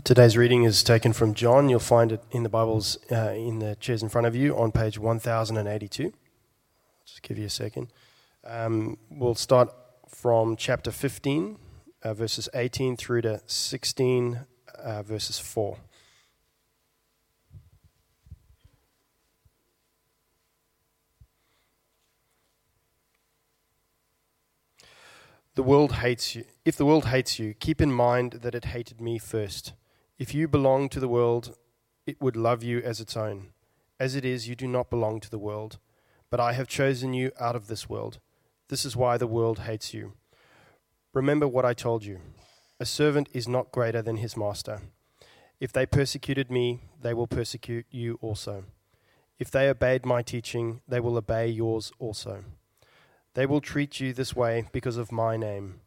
Today's reading is taken from John. You'll find it in the Bibles uh, in the chairs in front of you on page 1082. Just give you a second. Um, we'll start from chapter 15, uh, verses 18 through to 16, uh, verses 4. The world hates you. If the world hates you, keep in mind that it hated me first. If you belong to the world, it would love you as its own. As it is, you do not belong to the world, but I have chosen you out of this world. This is why the world hates you. Remember what I told you a servant is not greater than his master. If they persecuted me, they will persecute you also. If they obeyed my teaching, they will obey yours also. They will treat you this way because of my name,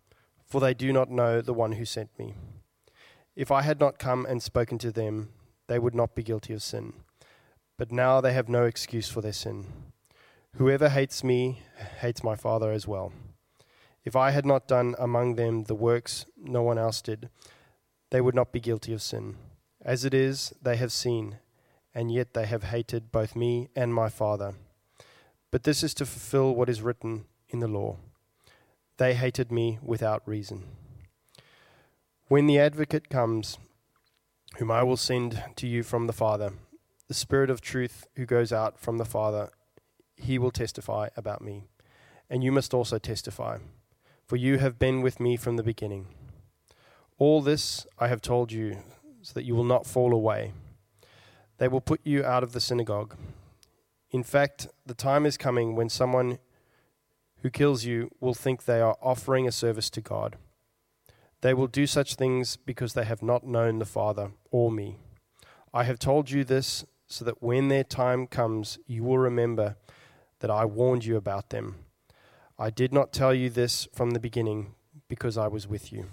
for they do not know the one who sent me. If I had not come and spoken to them, they would not be guilty of sin. But now they have no excuse for their sin. Whoever hates me hates my Father as well. If I had not done among them the works no one else did, they would not be guilty of sin. As it is, they have seen, and yet they have hated both me and my Father. But this is to fulfill what is written in the law. They hated me without reason. When the advocate comes, whom I will send to you from the Father, the Spirit of truth who goes out from the Father, he will testify about me. And you must also testify, for you have been with me from the beginning. All this I have told you, so that you will not fall away. They will put you out of the synagogue. In fact, the time is coming when someone who kills you will think they are offering a service to God. They will do such things because they have not known the Father or me. I have told you this so that when their time comes, you will remember that I warned you about them. I did not tell you this from the beginning because I was with you.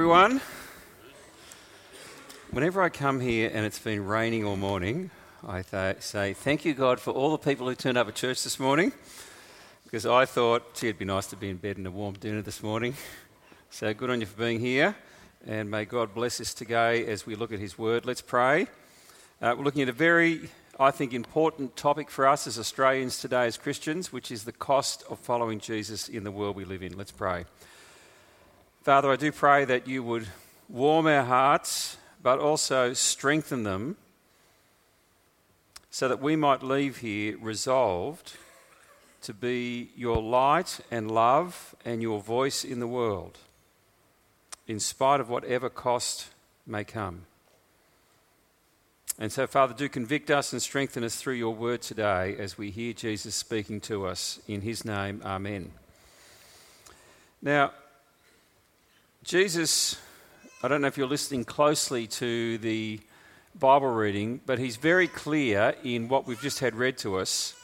Everyone, whenever I come here and it's been raining all morning, I th- say thank you, God, for all the people who turned up at church this morning because I thought, gee, it'd be nice to be in bed and a warm dinner this morning. So good on you for being here, and may God bless us today as we look at His Word. Let's pray. Uh, we're looking at a very, I think, important topic for us as Australians today, as Christians, which is the cost of following Jesus in the world we live in. Let's pray. Father, I do pray that you would warm our hearts, but also strengthen them so that we might leave here resolved to be your light and love and your voice in the world in spite of whatever cost may come. And so, Father, do convict us and strengthen us through your word today as we hear Jesus speaking to us. In his name, amen. Now, Jesus, I don't know if you're listening closely to the Bible reading, but he's very clear in what we've just had read to us.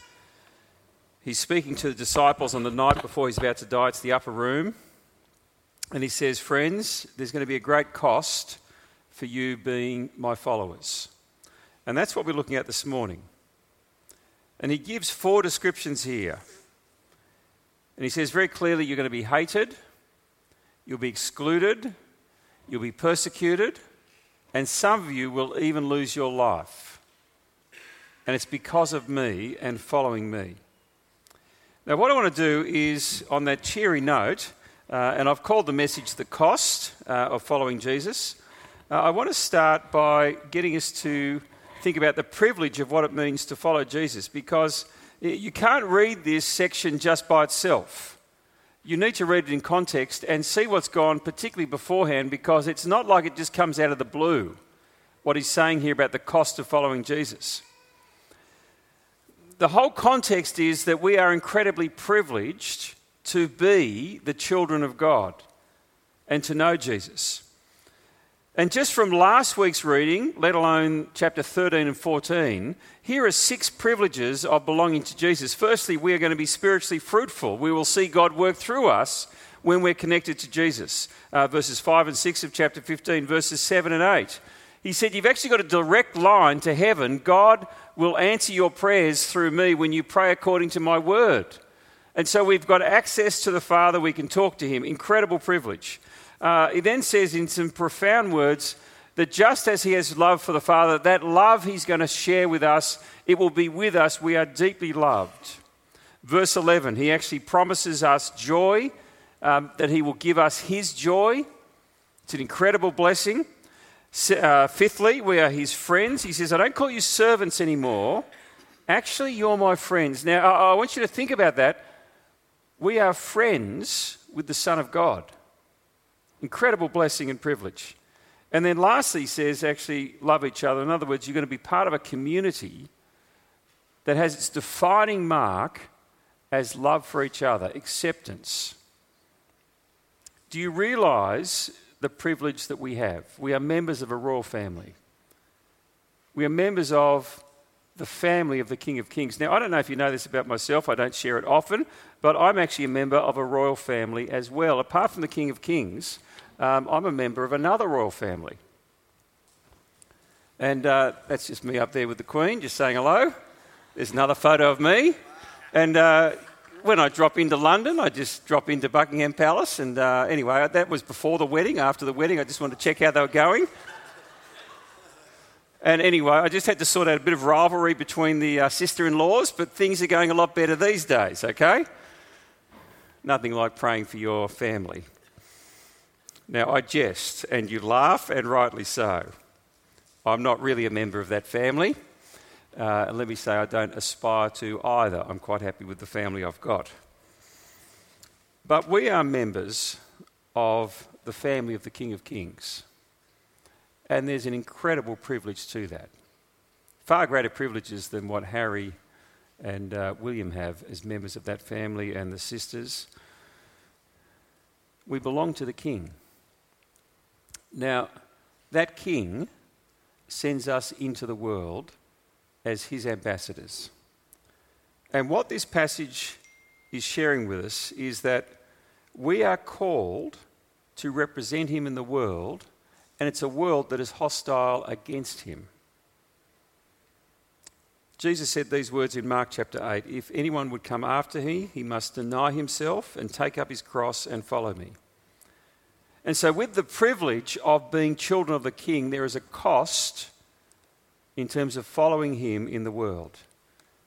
He's speaking to the disciples on the night before he's about to die. It's the upper room. And he says, Friends, there's going to be a great cost for you being my followers. And that's what we're looking at this morning. And he gives four descriptions here. And he says very clearly, You're going to be hated, you'll be excluded, you'll be persecuted, and some of you will even lose your life. And it's because of me and following me. Now, what I want to do is, on that cheery note, uh, and I've called the message The Cost uh, of Following Jesus. Uh, I want to start by getting us to think about the privilege of what it means to follow Jesus because you can't read this section just by itself. You need to read it in context and see what's gone, particularly beforehand, because it's not like it just comes out of the blue, what he's saying here about the cost of following Jesus. The whole context is that we are incredibly privileged to be the children of God and to know Jesus. And just from last week's reading, let alone chapter 13 and 14, here are six privileges of belonging to Jesus. Firstly, we are going to be spiritually fruitful. We will see God work through us when we're connected to Jesus. Uh, verses 5 and 6 of chapter 15, verses 7 and 8. He said, You've actually got a direct line to heaven. God will answer your prayers through me when you pray according to my word. And so we've got access to the Father, we can talk to Him. Incredible privilege. Uh, he then says in some profound words that just as he has love for the Father, that love he's going to share with us, it will be with us. We are deeply loved. Verse 11, he actually promises us joy, um, that he will give us his joy. It's an incredible blessing. Uh, fifthly, we are his friends. He says, I don't call you servants anymore. Actually, you're my friends. Now, I, I want you to think about that. We are friends with the Son of God. Incredible blessing and privilege. And then lastly, he says, actually, love each other. In other words, you're going to be part of a community that has its defining mark as love for each other, acceptance. Do you realize the privilege that we have? We are members of a royal family. We are members of the family of the King of Kings. Now, I don't know if you know this about myself, I don't share it often, but I'm actually a member of a royal family as well. Apart from the King of Kings, um, I'm a member of another royal family. And uh, that's just me up there with the Queen, just saying hello. There's another photo of me. And uh, when I drop into London, I just drop into Buckingham Palace. And uh, anyway, that was before the wedding. After the wedding, I just wanted to check how they were going. And anyway, I just had to sort out a bit of rivalry between the uh, sister in laws, but things are going a lot better these days, okay? Nothing like praying for your family. Now, I jest and you laugh, and rightly so. I'm not really a member of that family. Uh, and let me say, I don't aspire to either. I'm quite happy with the family I've got. But we are members of the family of the King of Kings. And there's an incredible privilege to that. Far greater privileges than what Harry and uh, William have as members of that family and the sisters. We belong to the King. Now, that king sends us into the world as his ambassadors. And what this passage is sharing with us is that we are called to represent him in the world, and it's a world that is hostile against him. Jesus said these words in Mark chapter 8 If anyone would come after me, he must deny himself and take up his cross and follow me. And so, with the privilege of being children of the King, there is a cost in terms of following him in the world.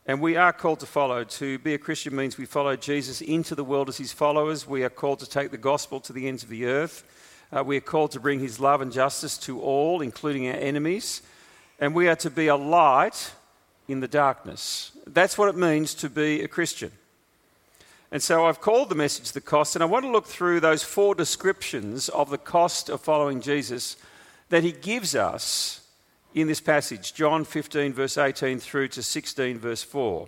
And we are called to follow. To be a Christian means we follow Jesus into the world as his followers. We are called to take the gospel to the ends of the earth. Uh, we are called to bring his love and justice to all, including our enemies. And we are to be a light in the darkness. That's what it means to be a Christian. And so I've called the message the cost, and I want to look through those four descriptions of the cost of following Jesus that he gives us in this passage, John 15, verse 18 through to 16, verse 4,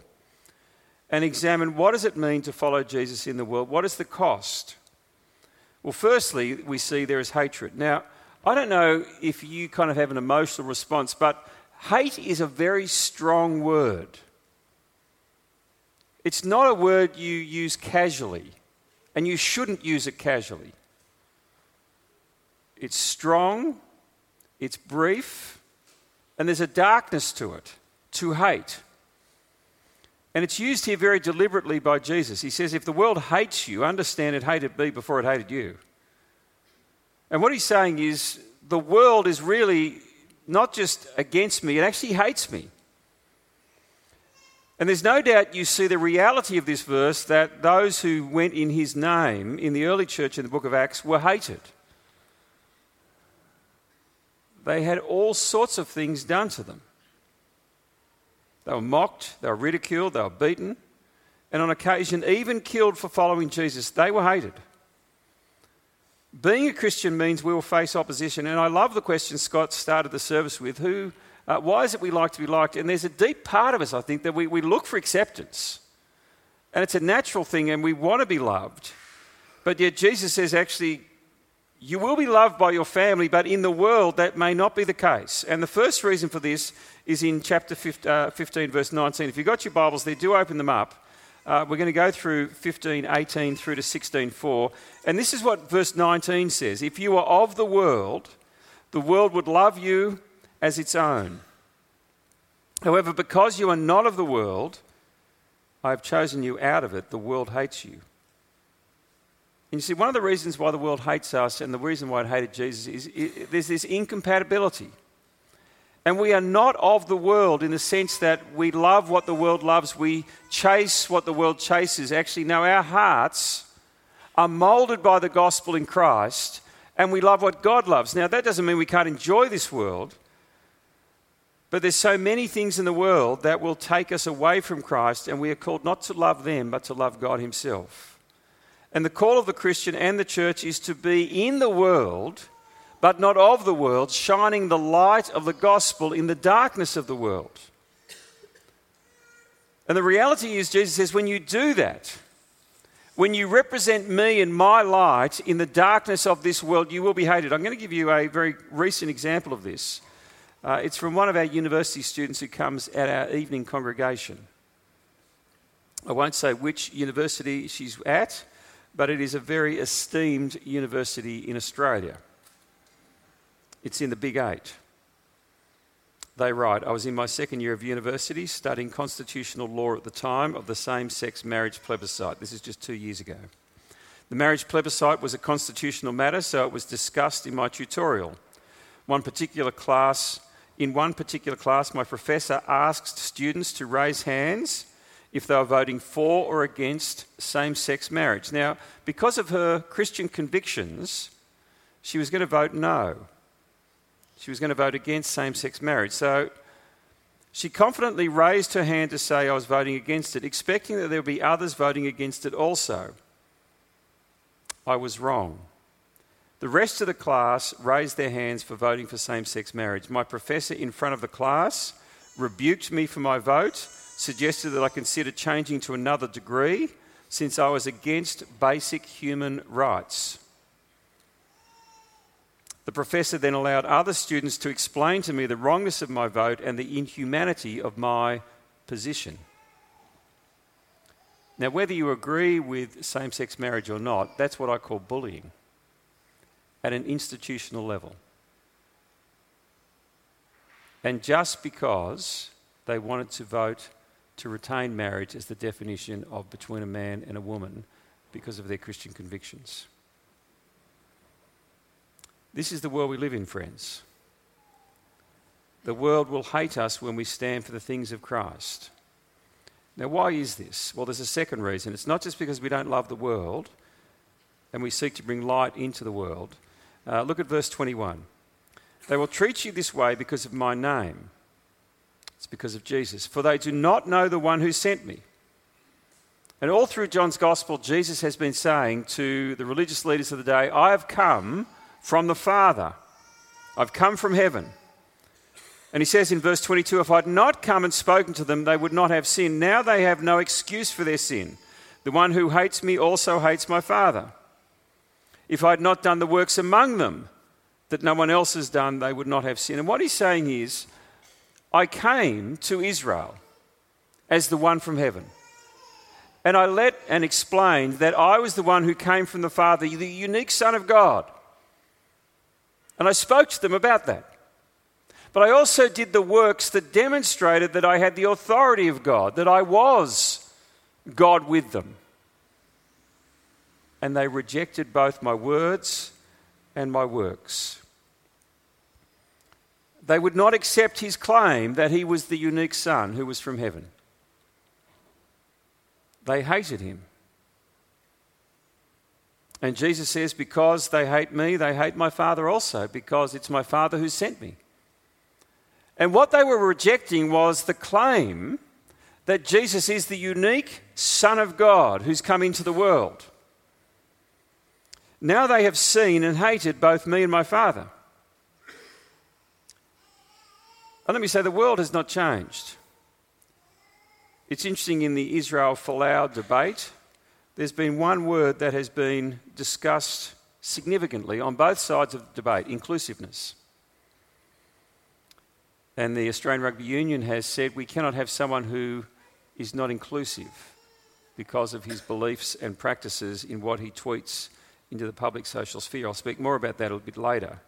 and examine what does it mean to follow Jesus in the world? What is the cost? Well, firstly, we see there is hatred. Now, I don't know if you kind of have an emotional response, but hate is a very strong word. It's not a word you use casually, and you shouldn't use it casually. It's strong, it's brief, and there's a darkness to it, to hate. And it's used here very deliberately by Jesus. He says, If the world hates you, understand it hated me before it hated you. And what he's saying is, the world is really not just against me, it actually hates me. And there's no doubt you see the reality of this verse that those who went in his name in the early church in the book of Acts were hated. They had all sorts of things done to them. They were mocked, they were ridiculed, they were beaten, and on occasion even killed for following Jesus. They were hated. Being a Christian means we will face opposition. And I love the question Scott started the service with who uh, why is it we like to be liked? And there's a deep part of us, I think, that we, we look for acceptance. And it's a natural thing, and we want to be loved. But yet, Jesus says, actually, you will be loved by your family, but in the world, that may not be the case. And the first reason for this is in chapter 15, uh, 15 verse 19. If you've got your Bibles there, do open them up. Uh, we're going to go through 15, 18 through to 16, 4. And this is what verse 19 says If you are of the world, the world would love you as its own. However, because you are not of the world, I have chosen you out of it. The world hates you. And you see, one of the reasons why the world hates us and the reason why it hated Jesus is there's this incompatibility. And we are not of the world in the sense that we love what the world loves, we chase what the world chases. Actually, no, our hearts are molded by the gospel in Christ, and we love what God loves. Now, that doesn't mean we can't enjoy this world, but there's so many things in the world that will take us away from Christ, and we are called not to love them, but to love God Himself. And the call of the Christian and the church is to be in the world but not of the world, shining the light of the gospel in the darkness of the world. And the reality is, Jesus says, when you do that, when you represent me and my light in the darkness of this world, you will be hated. I'm going to give you a very recent example of this. Uh, it's from one of our university students who comes at our evening congregation. I won't say which university she's at, but it is a very esteemed university in Australia. It's in the Big Eight. They write I was in my second year of university studying constitutional law at the time of the same sex marriage plebiscite. This is just two years ago. The marriage plebiscite was a constitutional matter, so it was discussed in my tutorial. One particular class, in one particular class, my professor asked students to raise hands if they were voting for or against same sex marriage. Now, because of her Christian convictions, she was going to vote no. She was going to vote against same sex marriage. So she confidently raised her hand to say, I was voting against it, expecting that there would be others voting against it also. I was wrong. The rest of the class raised their hands for voting for same sex marriage. My professor in front of the class rebuked me for my vote, suggested that I consider changing to another degree since I was against basic human rights. The professor then allowed other students to explain to me the wrongness of my vote and the inhumanity of my position. Now, whether you agree with same sex marriage or not, that's what I call bullying at an institutional level. And just because they wanted to vote to retain marriage as the definition of between a man and a woman because of their Christian convictions. This is the world we live in, friends. The world will hate us when we stand for the things of Christ. Now, why is this? Well, there's a second reason. It's not just because we don't love the world and we seek to bring light into the world. Uh, look at verse 21. They will treat you this way because of my name. It's because of Jesus. For they do not know the one who sent me. And all through John's gospel, Jesus has been saying to the religious leaders of the day, I have come from the Father. I've come from heaven. And he says in verse 22 If I'd not come and spoken to them, they would not have sinned. Now they have no excuse for their sin. The one who hates me also hates my Father. If I'd not done the works among them that no one else has done, they would not have sinned. And what he's saying is, I came to Israel as the one from heaven. And I let and explained that I was the one who came from the Father, the unique Son of God. And I spoke to them about that. But I also did the works that demonstrated that I had the authority of God, that I was God with them. And they rejected both my words and my works. They would not accept his claim that he was the unique Son who was from heaven. They hated him. And Jesus says, Because they hate me, they hate my Father also, because it's my Father who sent me. And what they were rejecting was the claim that Jesus is the unique Son of God who's come into the world. Now they have seen and hated both me and my Father. And let me say, the world has not changed. It's interesting in the Israel Folau debate, there's been one word that has been discussed significantly on both sides of the debate inclusiveness. And the Australian Rugby Union has said we cannot have someone who is not inclusive because of his beliefs and practices in what he tweets into the public social sphere. I'll speak more about that a bit later.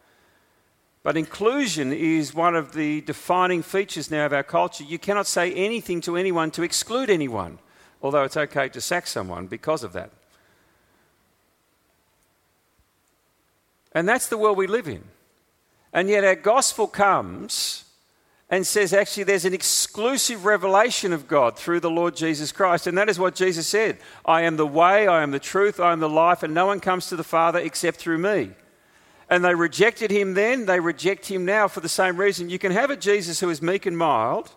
But inclusion is one of the defining features now of our culture. You cannot say anything to anyone to exclude anyone although it's okay to sack someone because of that. And that's the world we live in. And yet our gospel comes and says actually there's an exclusive revelation of God through the Lord Jesus Christ. And that is what Jesus said I am the way, I am the truth, I am the life, and no one comes to the Father except through me. And they rejected him then, they reject him now for the same reason. You can have a Jesus who is meek and mild,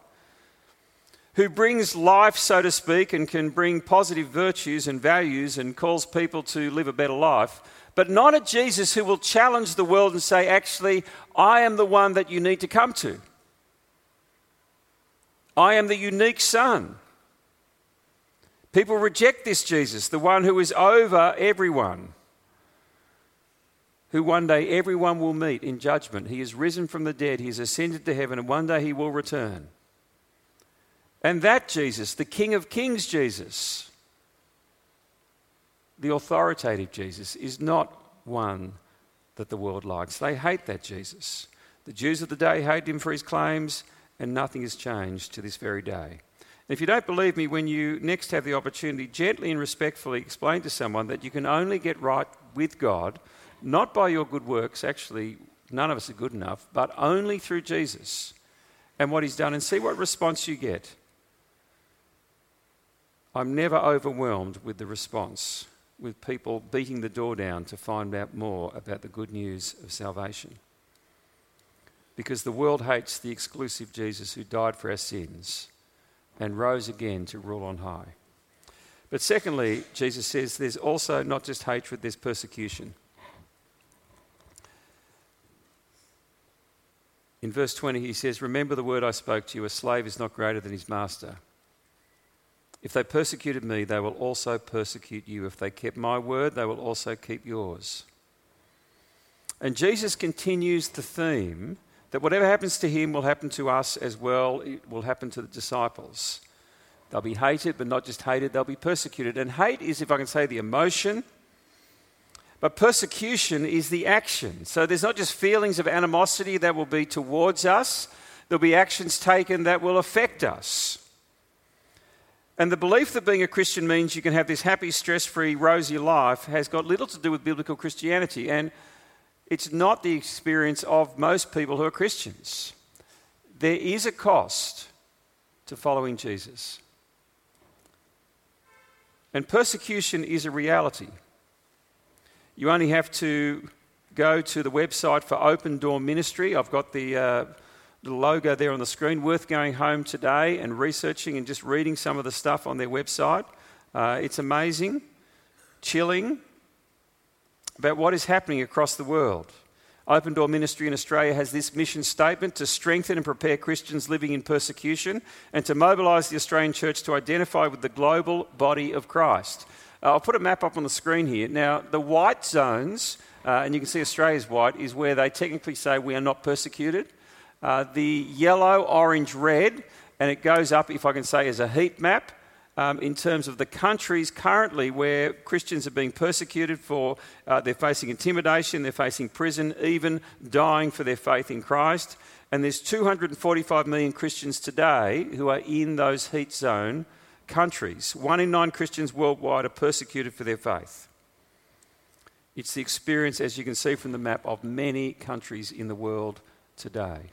who brings life, so to speak, and can bring positive virtues and values and calls people to live a better life, but not a Jesus who will challenge the world and say, actually, I am the one that you need to come to. I am the unique Son. People reject this Jesus, the one who is over everyone, who one day everyone will meet in judgment. He is risen from the dead, he has ascended to heaven, and one day he will return. And that Jesus, the King of Kings Jesus, the authoritative Jesus, is not one that the world likes. They hate that Jesus. The Jews of the day hate him for his claims and nothing has changed to this very day. If you don't believe me, when you next have the opportunity, gently and respectfully explain to someone that you can only get right with God, not by your good works, actually, none of us are good enough, but only through Jesus and what he's done, and see what response you get. I'm never overwhelmed with the response, with people beating the door down to find out more about the good news of salvation because the world hates the exclusive Jesus who died for our sins and rose again to rule on high. But secondly, Jesus says there's also not just hatred, there's persecution. In verse 20, he says, Remember the word I spoke to you a slave is not greater than his master. If they persecuted me, they will also persecute you. If they kept my word, they will also keep yours. And Jesus continues the theme that whatever happens to him will happen to us as well, it will happen to the disciples. They'll be hated, but not just hated, they'll be persecuted. And hate is, if I can say, the emotion, but persecution is the action. So there's not just feelings of animosity that will be towards us, there'll be actions taken that will affect us. And the belief that being a Christian means you can have this happy, stress free, rosy life has got little to do with biblical Christianity. And it's not the experience of most people who are Christians. There is a cost to following Jesus. And persecution is a reality. You only have to go to the website for Open Door Ministry. I've got the, uh, the logo there on the screen. Worth going home today and researching and just reading some of the stuff on their website. Uh, it's amazing, chilling, about what is happening across the world. Open Door Ministry in Australia has this mission statement to strengthen and prepare Christians living in persecution and to mobilise the Australian church to identify with the global body of Christ. Uh, I'll put a map up on the screen here. Now, the white zones, uh, and you can see Australia's white, is where they technically say we are not persecuted. Uh, the yellow, orange, red, and it goes up, if I can say, as a heat map um, in terms of the countries currently where Christians are being persecuted for, uh, they're facing intimidation, they're facing prison, even dying for their faith in Christ. And there's 245 million Christians today who are in those heat zone countries. One in nine Christians worldwide are persecuted for their faith. It's the experience, as you can see from the map, of many countries in the world today.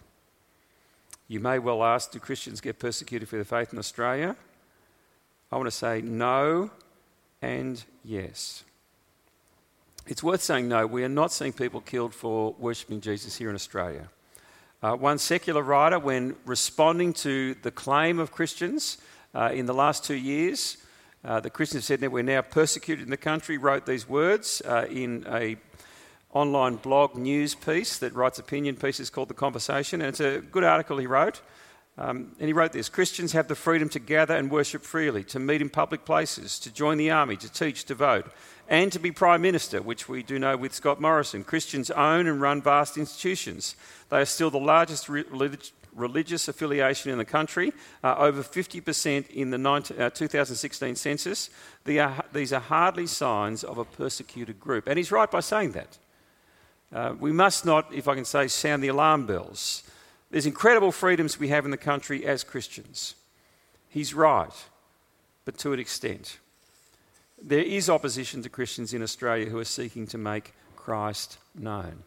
You may well ask do Christians get persecuted for their faith in Australia? I want to say no and yes. It's worth saying no, we are not seeing people killed for worshipping Jesus here in Australia. Uh, one secular writer, when responding to the claim of Christians uh, in the last two years, uh, the Christians said that we're now persecuted in the country, wrote these words uh, in a online blog news piece that writes opinion pieces called The Conversation, and it's a good article he wrote. Um, and he wrote this Christians have the freedom to gather and worship freely, to meet in public places, to join the army, to teach, to vote, and to be Prime Minister, which we do know with Scott Morrison. Christians own and run vast institutions. They are still the largest relig- religious affiliation in the country, uh, over 50% in the 19, uh, 2016 census. These are hardly signs of a persecuted group. And he's right by saying that. Uh, we must not, if I can say, sound the alarm bells. There's incredible freedoms we have in the country as Christians. He's right, but to an extent. There is opposition to Christians in Australia who are seeking to make Christ known.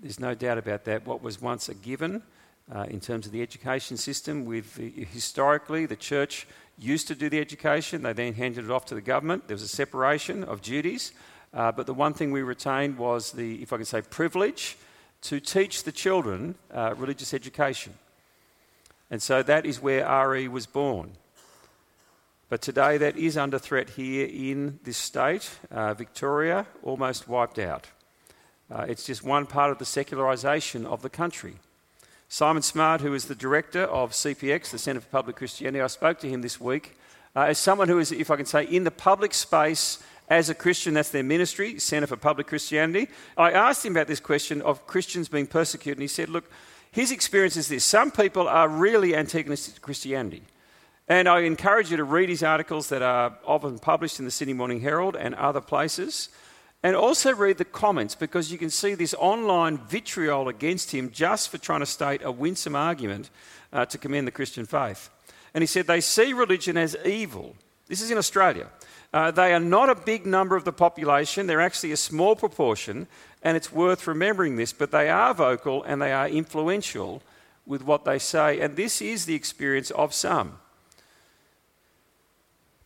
There's no doubt about that. What was once a given uh, in terms of the education system, with historically the church used to do the education, they then handed it off to the government. There was a separation of duties, uh, but the one thing we retained was the, if I can say, privilege to teach the children uh, religious education. And so that is where RE was born. But today that is under threat here in this state. Uh, Victoria almost wiped out. Uh, it's just one part of the secularisation of the country. Simon Smart, who is the director of CPX, the Centre for Public Christianity, I spoke to him this week uh, as someone who is, if I can say, in the public space as a Christian, that's their ministry, Centre for Public Christianity. I asked him about this question of Christians being persecuted, and he said, Look, his experience is this some people are really antagonistic to Christianity. And I encourage you to read his articles that are often published in the Sydney Morning Herald and other places. And also read the comments because you can see this online vitriol against him just for trying to state a winsome argument uh, to commend the Christian faith. And he said they see religion as evil. This is in Australia. Uh, they are not a big number of the population, they're actually a small proportion, and it's worth remembering this, but they are vocal and they are influential with what they say. And this is the experience of some.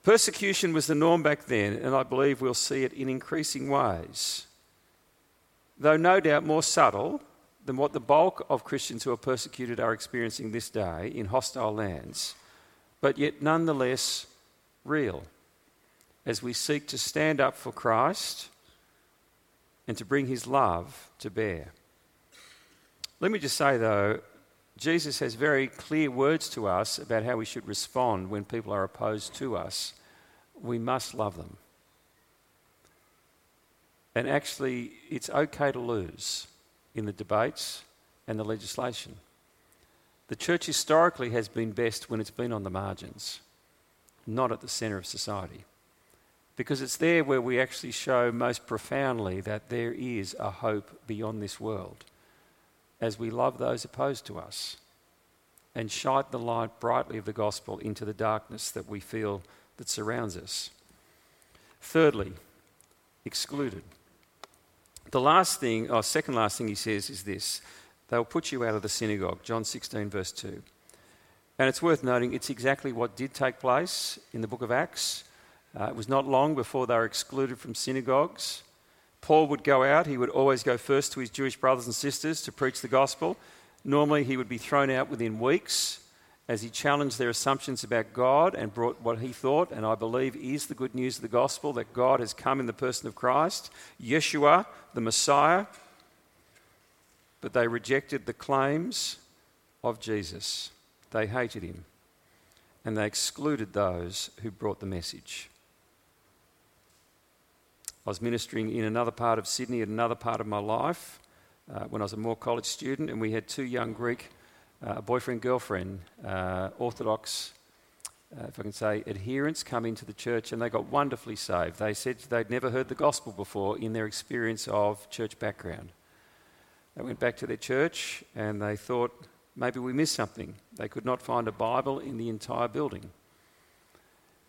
Persecution was the norm back then, and I believe we'll see it in increasing ways. Though no doubt more subtle than what the bulk of Christians who are persecuted are experiencing this day in hostile lands, but yet nonetheless real as we seek to stand up for Christ and to bring his love to bear. Let me just say, though, Jesus has very clear words to us about how we should respond when people are opposed to us. We must love them. And actually, it's okay to lose in the debates and the legislation. The church historically has been best when it's been on the margins, not at the centre of society. Because it's there where we actually show most profoundly that there is a hope beyond this world as we love those opposed to us and shine the light brightly of the gospel into the darkness that we feel that surrounds us. Thirdly, excluded. The last thing, or second last thing he says is this they'll put you out of the synagogue, John 16, verse 2. And it's worth noting it's exactly what did take place in the book of Acts. Uh, it was not long before they were excluded from synagogues. Paul would go out, he would always go first to his Jewish brothers and sisters to preach the gospel. Normally, he would be thrown out within weeks as he challenged their assumptions about God and brought what he thought, and I believe is the good news of the gospel that God has come in the person of Christ, Yeshua, the Messiah. But they rejected the claims of Jesus, they hated him, and they excluded those who brought the message. I was ministering in another part of Sydney at another part of my life uh, when I was a Moore College student, and we had two young Greek, uh, boyfriend girlfriend, uh, Orthodox, uh, if I can say, adherents come into the church, and they got wonderfully saved. They said they'd never heard the gospel before in their experience of church background. They went back to their church and they thought maybe we missed something. They could not find a Bible in the entire building.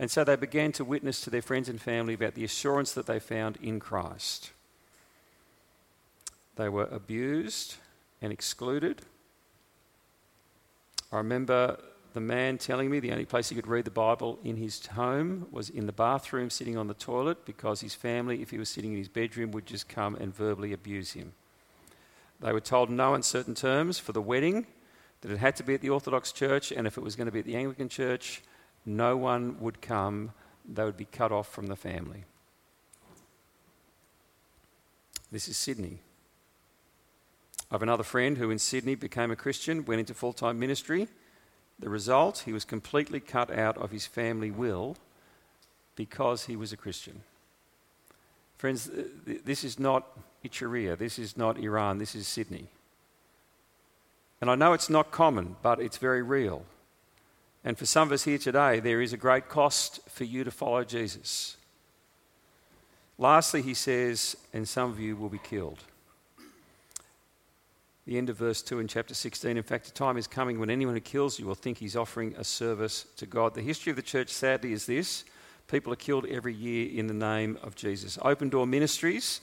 And so they began to witness to their friends and family about the assurance that they found in Christ. They were abused and excluded. I remember the man telling me the only place he could read the Bible in his home was in the bathroom sitting on the toilet because his family, if he was sitting in his bedroom, would just come and verbally abuse him. They were told in no uncertain terms for the wedding that it had to be at the Orthodox Church, and if it was going to be at the Anglican Church, no one would come, they would be cut off from the family. This is Sydney. I have another friend who in Sydney became a Christian, went into full time ministry. The result, he was completely cut out of his family will because he was a Christian. Friends, this is not Icharia, this is not Iran, this is Sydney. And I know it's not common, but it's very real. And for some of us here today, there is a great cost for you to follow Jesus. Lastly, he says, and some of you will be killed. The end of verse 2 in chapter 16. In fact, a time is coming when anyone who kills you will think he's offering a service to God. The history of the church, sadly, is this people are killed every year in the name of Jesus. Open Door Ministries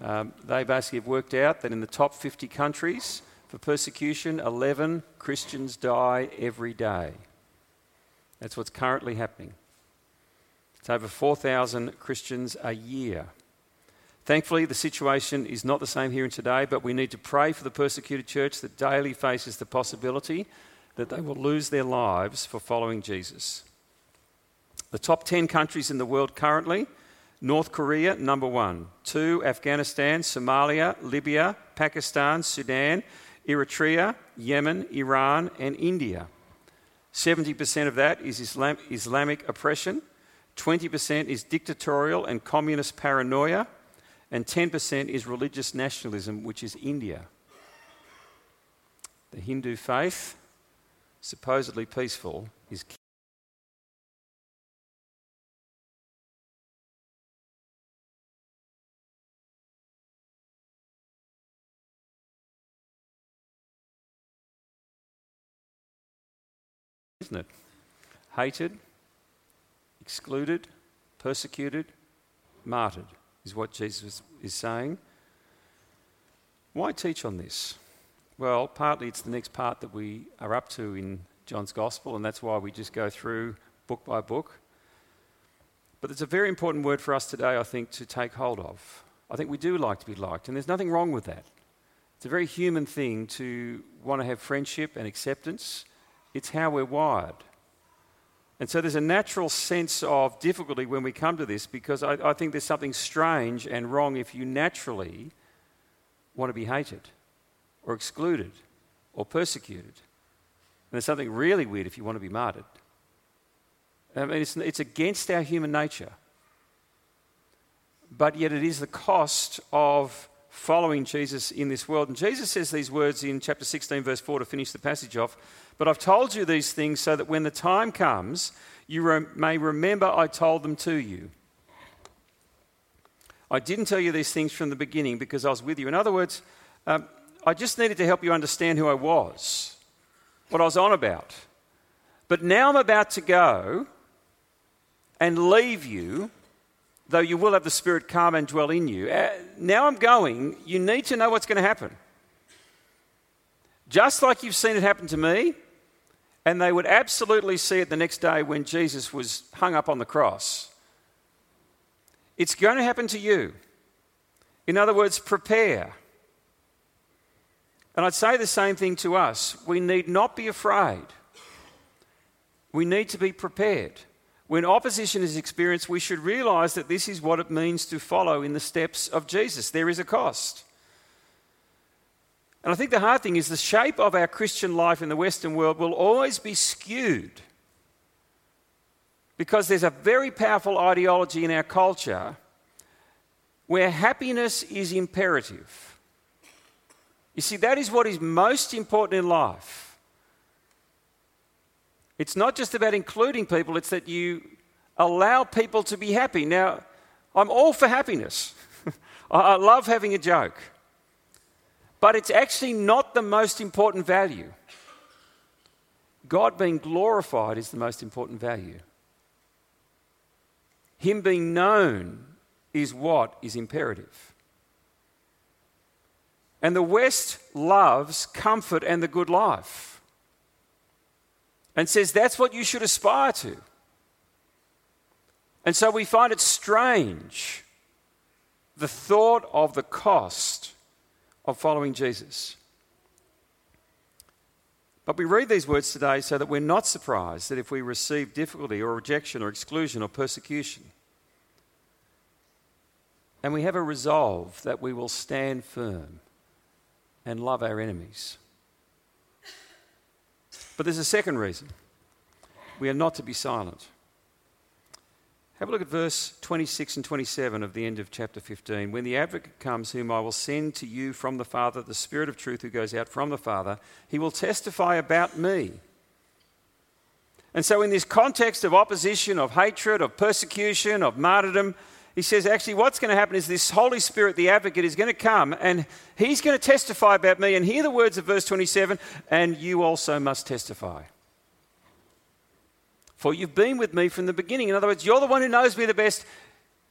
Um, they basically have worked out that in the top 50 countries for persecution, 11 Christians die every day. That's what's currently happening. It's over 4,000 Christians a year. Thankfully, the situation is not the same here and today, but we need to pray for the persecuted church that daily faces the possibility that they will lose their lives for following Jesus. The top 10 countries in the world currently North Korea, number one. Two, Afghanistan, Somalia, Libya, Pakistan, Sudan, Eritrea, Yemen, Iran, and India. 70% of that is Islam- Islamic oppression, 20% is dictatorial and communist paranoia, and 10% is religious nationalism, which is India. The Hindu faith, supposedly peaceful, is isn't it? Hated, excluded, persecuted, martyred is what Jesus is saying. Why teach on this? Well, partly it's the next part that we are up to in John's Gospel, and that's why we just go through book by book. But it's a very important word for us today, I think, to take hold of. I think we do like to be liked, and there's nothing wrong with that. It's a very human thing to want to have friendship and acceptance it's how we're wired. And so there's a natural sense of difficulty when we come to this because I, I, think there's something strange and wrong if you naturally want to be hated or excluded or persecuted. And there's something really weird if you want to be martyred. I mean, it's, it's against our human nature. But yet it is the cost of following Jesus in this world. And Jesus says these words in chapter 16, verse 4 to finish the passage off. But I've told you these things so that when the time comes, you re- may remember I told them to you. I didn't tell you these things from the beginning because I was with you. In other words, um, I just needed to help you understand who I was, what I was on about. But now I'm about to go and leave you, though you will have the Spirit come and dwell in you. Uh, now I'm going, you need to know what's going to happen. Just like you've seen it happen to me, and they would absolutely see it the next day when Jesus was hung up on the cross. It's going to happen to you. In other words, prepare. And I'd say the same thing to us. We need not be afraid. We need to be prepared. When opposition is experienced, we should realize that this is what it means to follow in the steps of Jesus. There is a cost. And I think the hard thing is the shape of our Christian life in the Western world will always be skewed because there's a very powerful ideology in our culture where happiness is imperative. You see, that is what is most important in life. It's not just about including people, it's that you allow people to be happy. Now, I'm all for happiness. I love having a joke. But it's actually not the most important value. God being glorified is the most important value. Him being known is what is imperative. And the West loves comfort and the good life and says that's what you should aspire to. And so we find it strange the thought of the cost of following Jesus. But we read these words today so that we're not surprised that if we receive difficulty or rejection or exclusion or persecution, and we have a resolve that we will stand firm and love our enemies. But there's a second reason we are not to be silent. Have a look at verse 26 and 27 of the end of chapter 15. When the advocate comes, whom I will send to you from the Father, the Spirit of truth who goes out from the Father, he will testify about me. And so, in this context of opposition, of hatred, of persecution, of martyrdom, he says, actually, what's going to happen is this Holy Spirit, the advocate, is going to come and he's going to testify about me. And hear the words of verse 27 and you also must testify for you've been with me from the beginning. In other words, you're the one who knows me the best.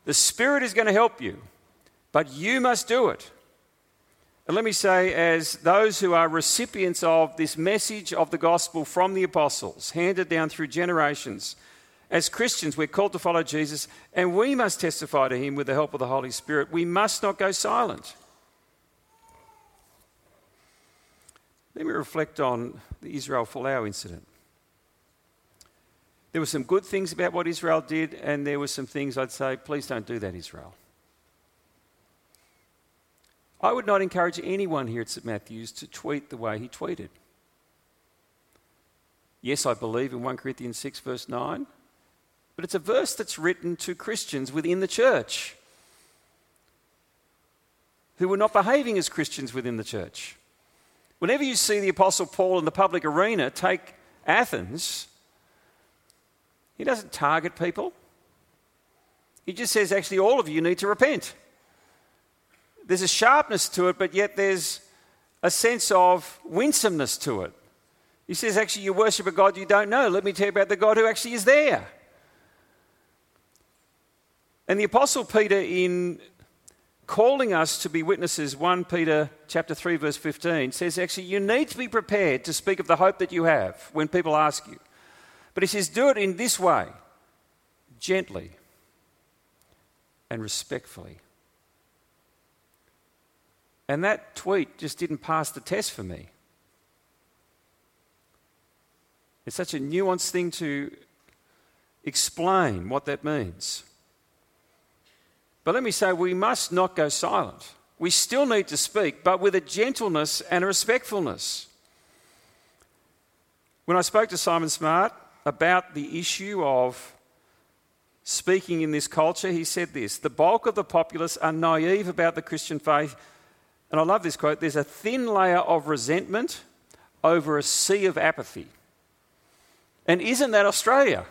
The Spirit is going to help you. but you must do it. And let me say, as those who are recipients of this message of the gospel from the apostles, handed down through generations, as Christians, we're called to follow Jesus, and we must testify to him with the help of the Holy Spirit. We must not go silent. Let me reflect on the Israel Folau incident. There were some good things about what Israel did, and there were some things I'd say, please don't do that, Israel. I would not encourage anyone here at St. Matthew's to tweet the way he tweeted. Yes, I believe in 1 Corinthians 6, verse 9, but it's a verse that's written to Christians within the church who were not behaving as Christians within the church. Whenever you see the Apostle Paul in the public arena take Athens, he doesn't target people. He just says, actually, all of you need to repent. There's a sharpness to it, but yet there's a sense of winsomeness to it. He says, actually, you worship a God you don't know. Let me tell you about the God who actually is there. And the Apostle Peter, in calling us to be witnesses 1 peter chapter 3 verse 15 says actually you need to be prepared to speak of the hope that you have when people ask you but he says do it in this way gently and respectfully and that tweet just didn't pass the test for me it's such a nuanced thing to explain what that means but let me say, we must not go silent. We still need to speak, but with a gentleness and a respectfulness. When I spoke to Simon Smart about the issue of speaking in this culture, he said this The bulk of the populace are naive about the Christian faith. And I love this quote there's a thin layer of resentment over a sea of apathy. And isn't that Australia?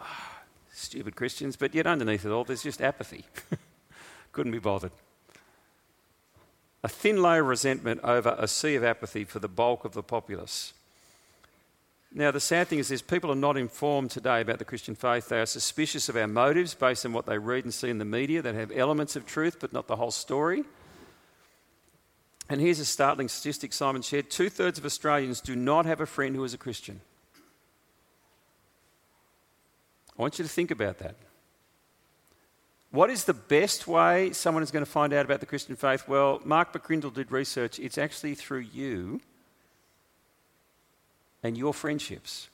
stupid Christians, but yet underneath it all, there's just apathy. Couldn't be bothered. A thin layer of resentment over a sea of apathy for the bulk of the populace. Now, the sad thing is this people are not informed today about the Christian faith. They are suspicious of our motives based on what they read and see in the media that have elements of truth but not the whole story. And here's a startling statistic Simon shared two thirds of Australians do not have a friend who is a Christian. I want you to think about that. What is the best way someone is going to find out about the Christian faith? Well, Mark McCrindle did research. It's actually through you and your friendships,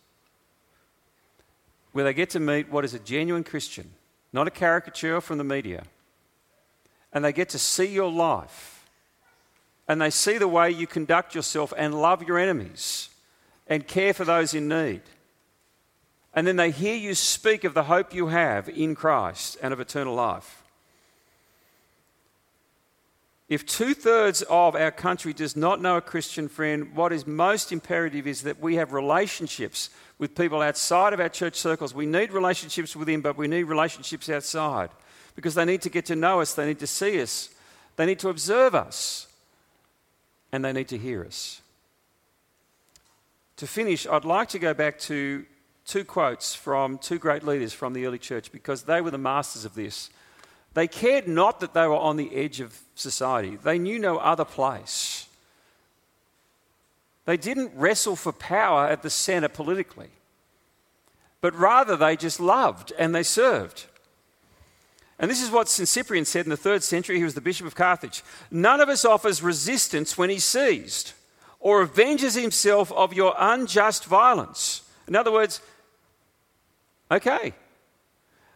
where they get to meet what is a genuine Christian, not a caricature from the media. And they get to see your life. And they see the way you conduct yourself and love your enemies and care for those in need and then they hear you speak of the hope you have in Christ and of eternal life. If two thirds of our country does not know a Christian friend, what is most imperative is that we have relationships with people outside of our church circles. We need relationships with them, but we need relationships outside because they need to get to know us, they need to see us, they need to observe us, and they need to hear us. To finish, I'd like to go back to two quotes from two great leaders from the early church because they were the masters of this. They cared not that they were on the edge of society, they knew no other place. They didn't wrestle for power at the center politically, but rather they just loved and they served. And this is what St. Cyprian said in the third century. He was the Bishop of Carthage. None of us offers resistance when he's seized or avenges himself of your unjust violence. In other words, Okay.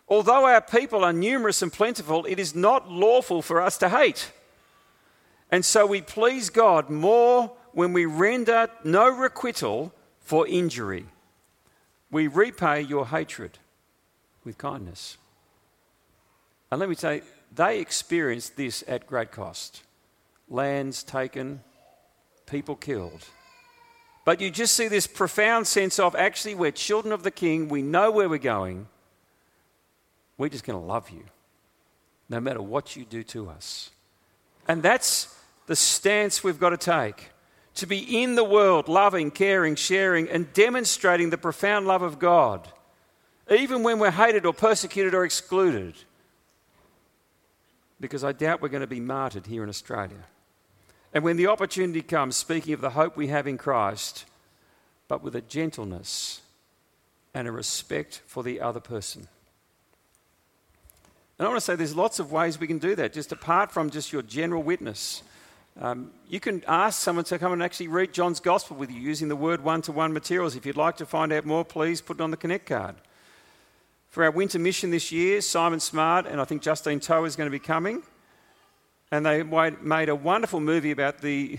Although our people are numerous and plentiful, it is not lawful for us to hate. And so we please God more when we render no requital for injury. We repay your hatred with kindness. And let me tell you, they experienced this at great cost lands taken, people killed. But you just see this profound sense of actually, we're children of the King, we know where we're going, we're just going to love you no matter what you do to us. And that's the stance we've got to take to be in the world, loving, caring, sharing, and demonstrating the profound love of God, even when we're hated or persecuted or excluded. because I doubt we're going to be martyred here in Australia. And when the opportunity comes, speaking of the hope we have in Christ, but with a gentleness and a respect for the other person. And I want to say there's lots of ways we can do that, just apart from just your general witness. Um, you can ask someone to come and actually read John's Gospel with you using the Word one to one materials. If you'd like to find out more, please put it on the Connect card. For our winter mission this year, Simon Smart and I think Justine Toh is going to be coming. And they made a wonderful movie about the,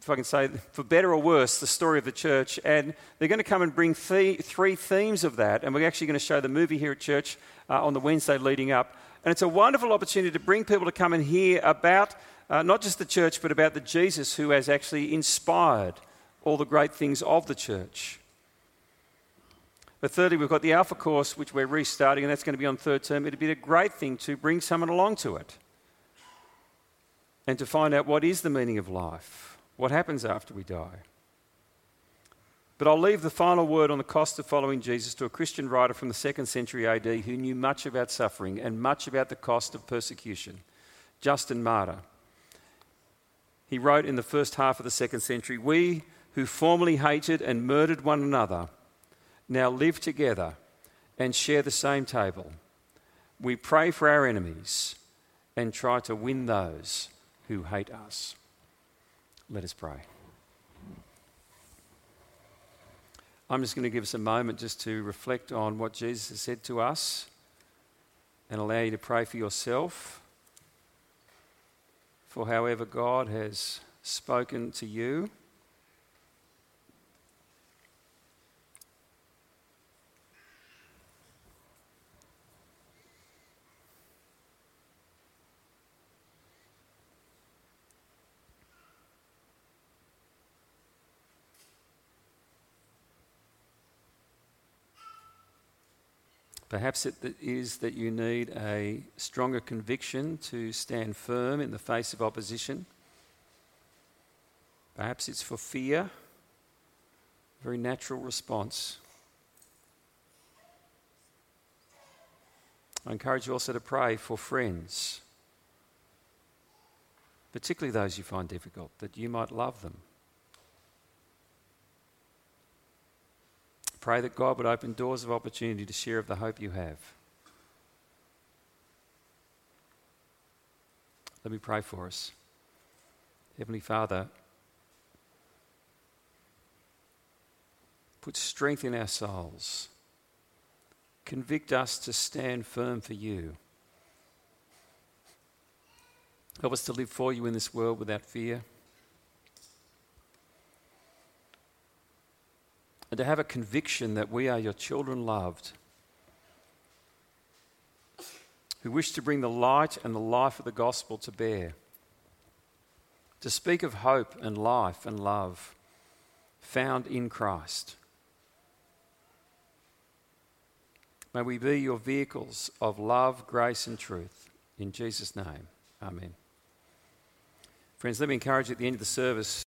if I can say, for better or worse, the story of the church. And they're going to come and bring th- three themes of that. And we're actually going to show the movie here at church uh, on the Wednesday leading up. And it's a wonderful opportunity to bring people to come and hear about uh, not just the church, but about the Jesus who has actually inspired all the great things of the church. But thirdly, we've got the Alpha course, which we're restarting, and that's going to be on third term. It'd be a great thing to bring someone along to it and to find out what is the meaning of life, what happens after we die. But I'll leave the final word on the cost of following Jesus to a Christian writer from the second century AD who knew much about suffering and much about the cost of persecution, Justin Martyr. He wrote in the first half of the second century We who formerly hated and murdered one another now live together and share the same table. We pray for our enemies and try to win those who hate us. Let us pray. I'm just going to give us a moment just to reflect on what Jesus has said to us and allow you to pray for yourself, for however God has spoken to you. Perhaps it is that you need a stronger conviction to stand firm in the face of opposition. Perhaps it's for fear, a very natural response. I encourage you also to pray for friends, particularly those you find difficult, that you might love them Pray that God would open doors of opportunity to share of the hope you have. Let me pray for us. Heavenly Father, put strength in our souls. Convict us to stand firm for you. Help us to live for you in this world without fear. And to have a conviction that we are your children loved, who wish to bring the light and the life of the gospel to bear, to speak of hope and life and love found in Christ. May we be your vehicles of love, grace, and truth. In Jesus' name, amen. Friends, let me encourage you at the end of the service.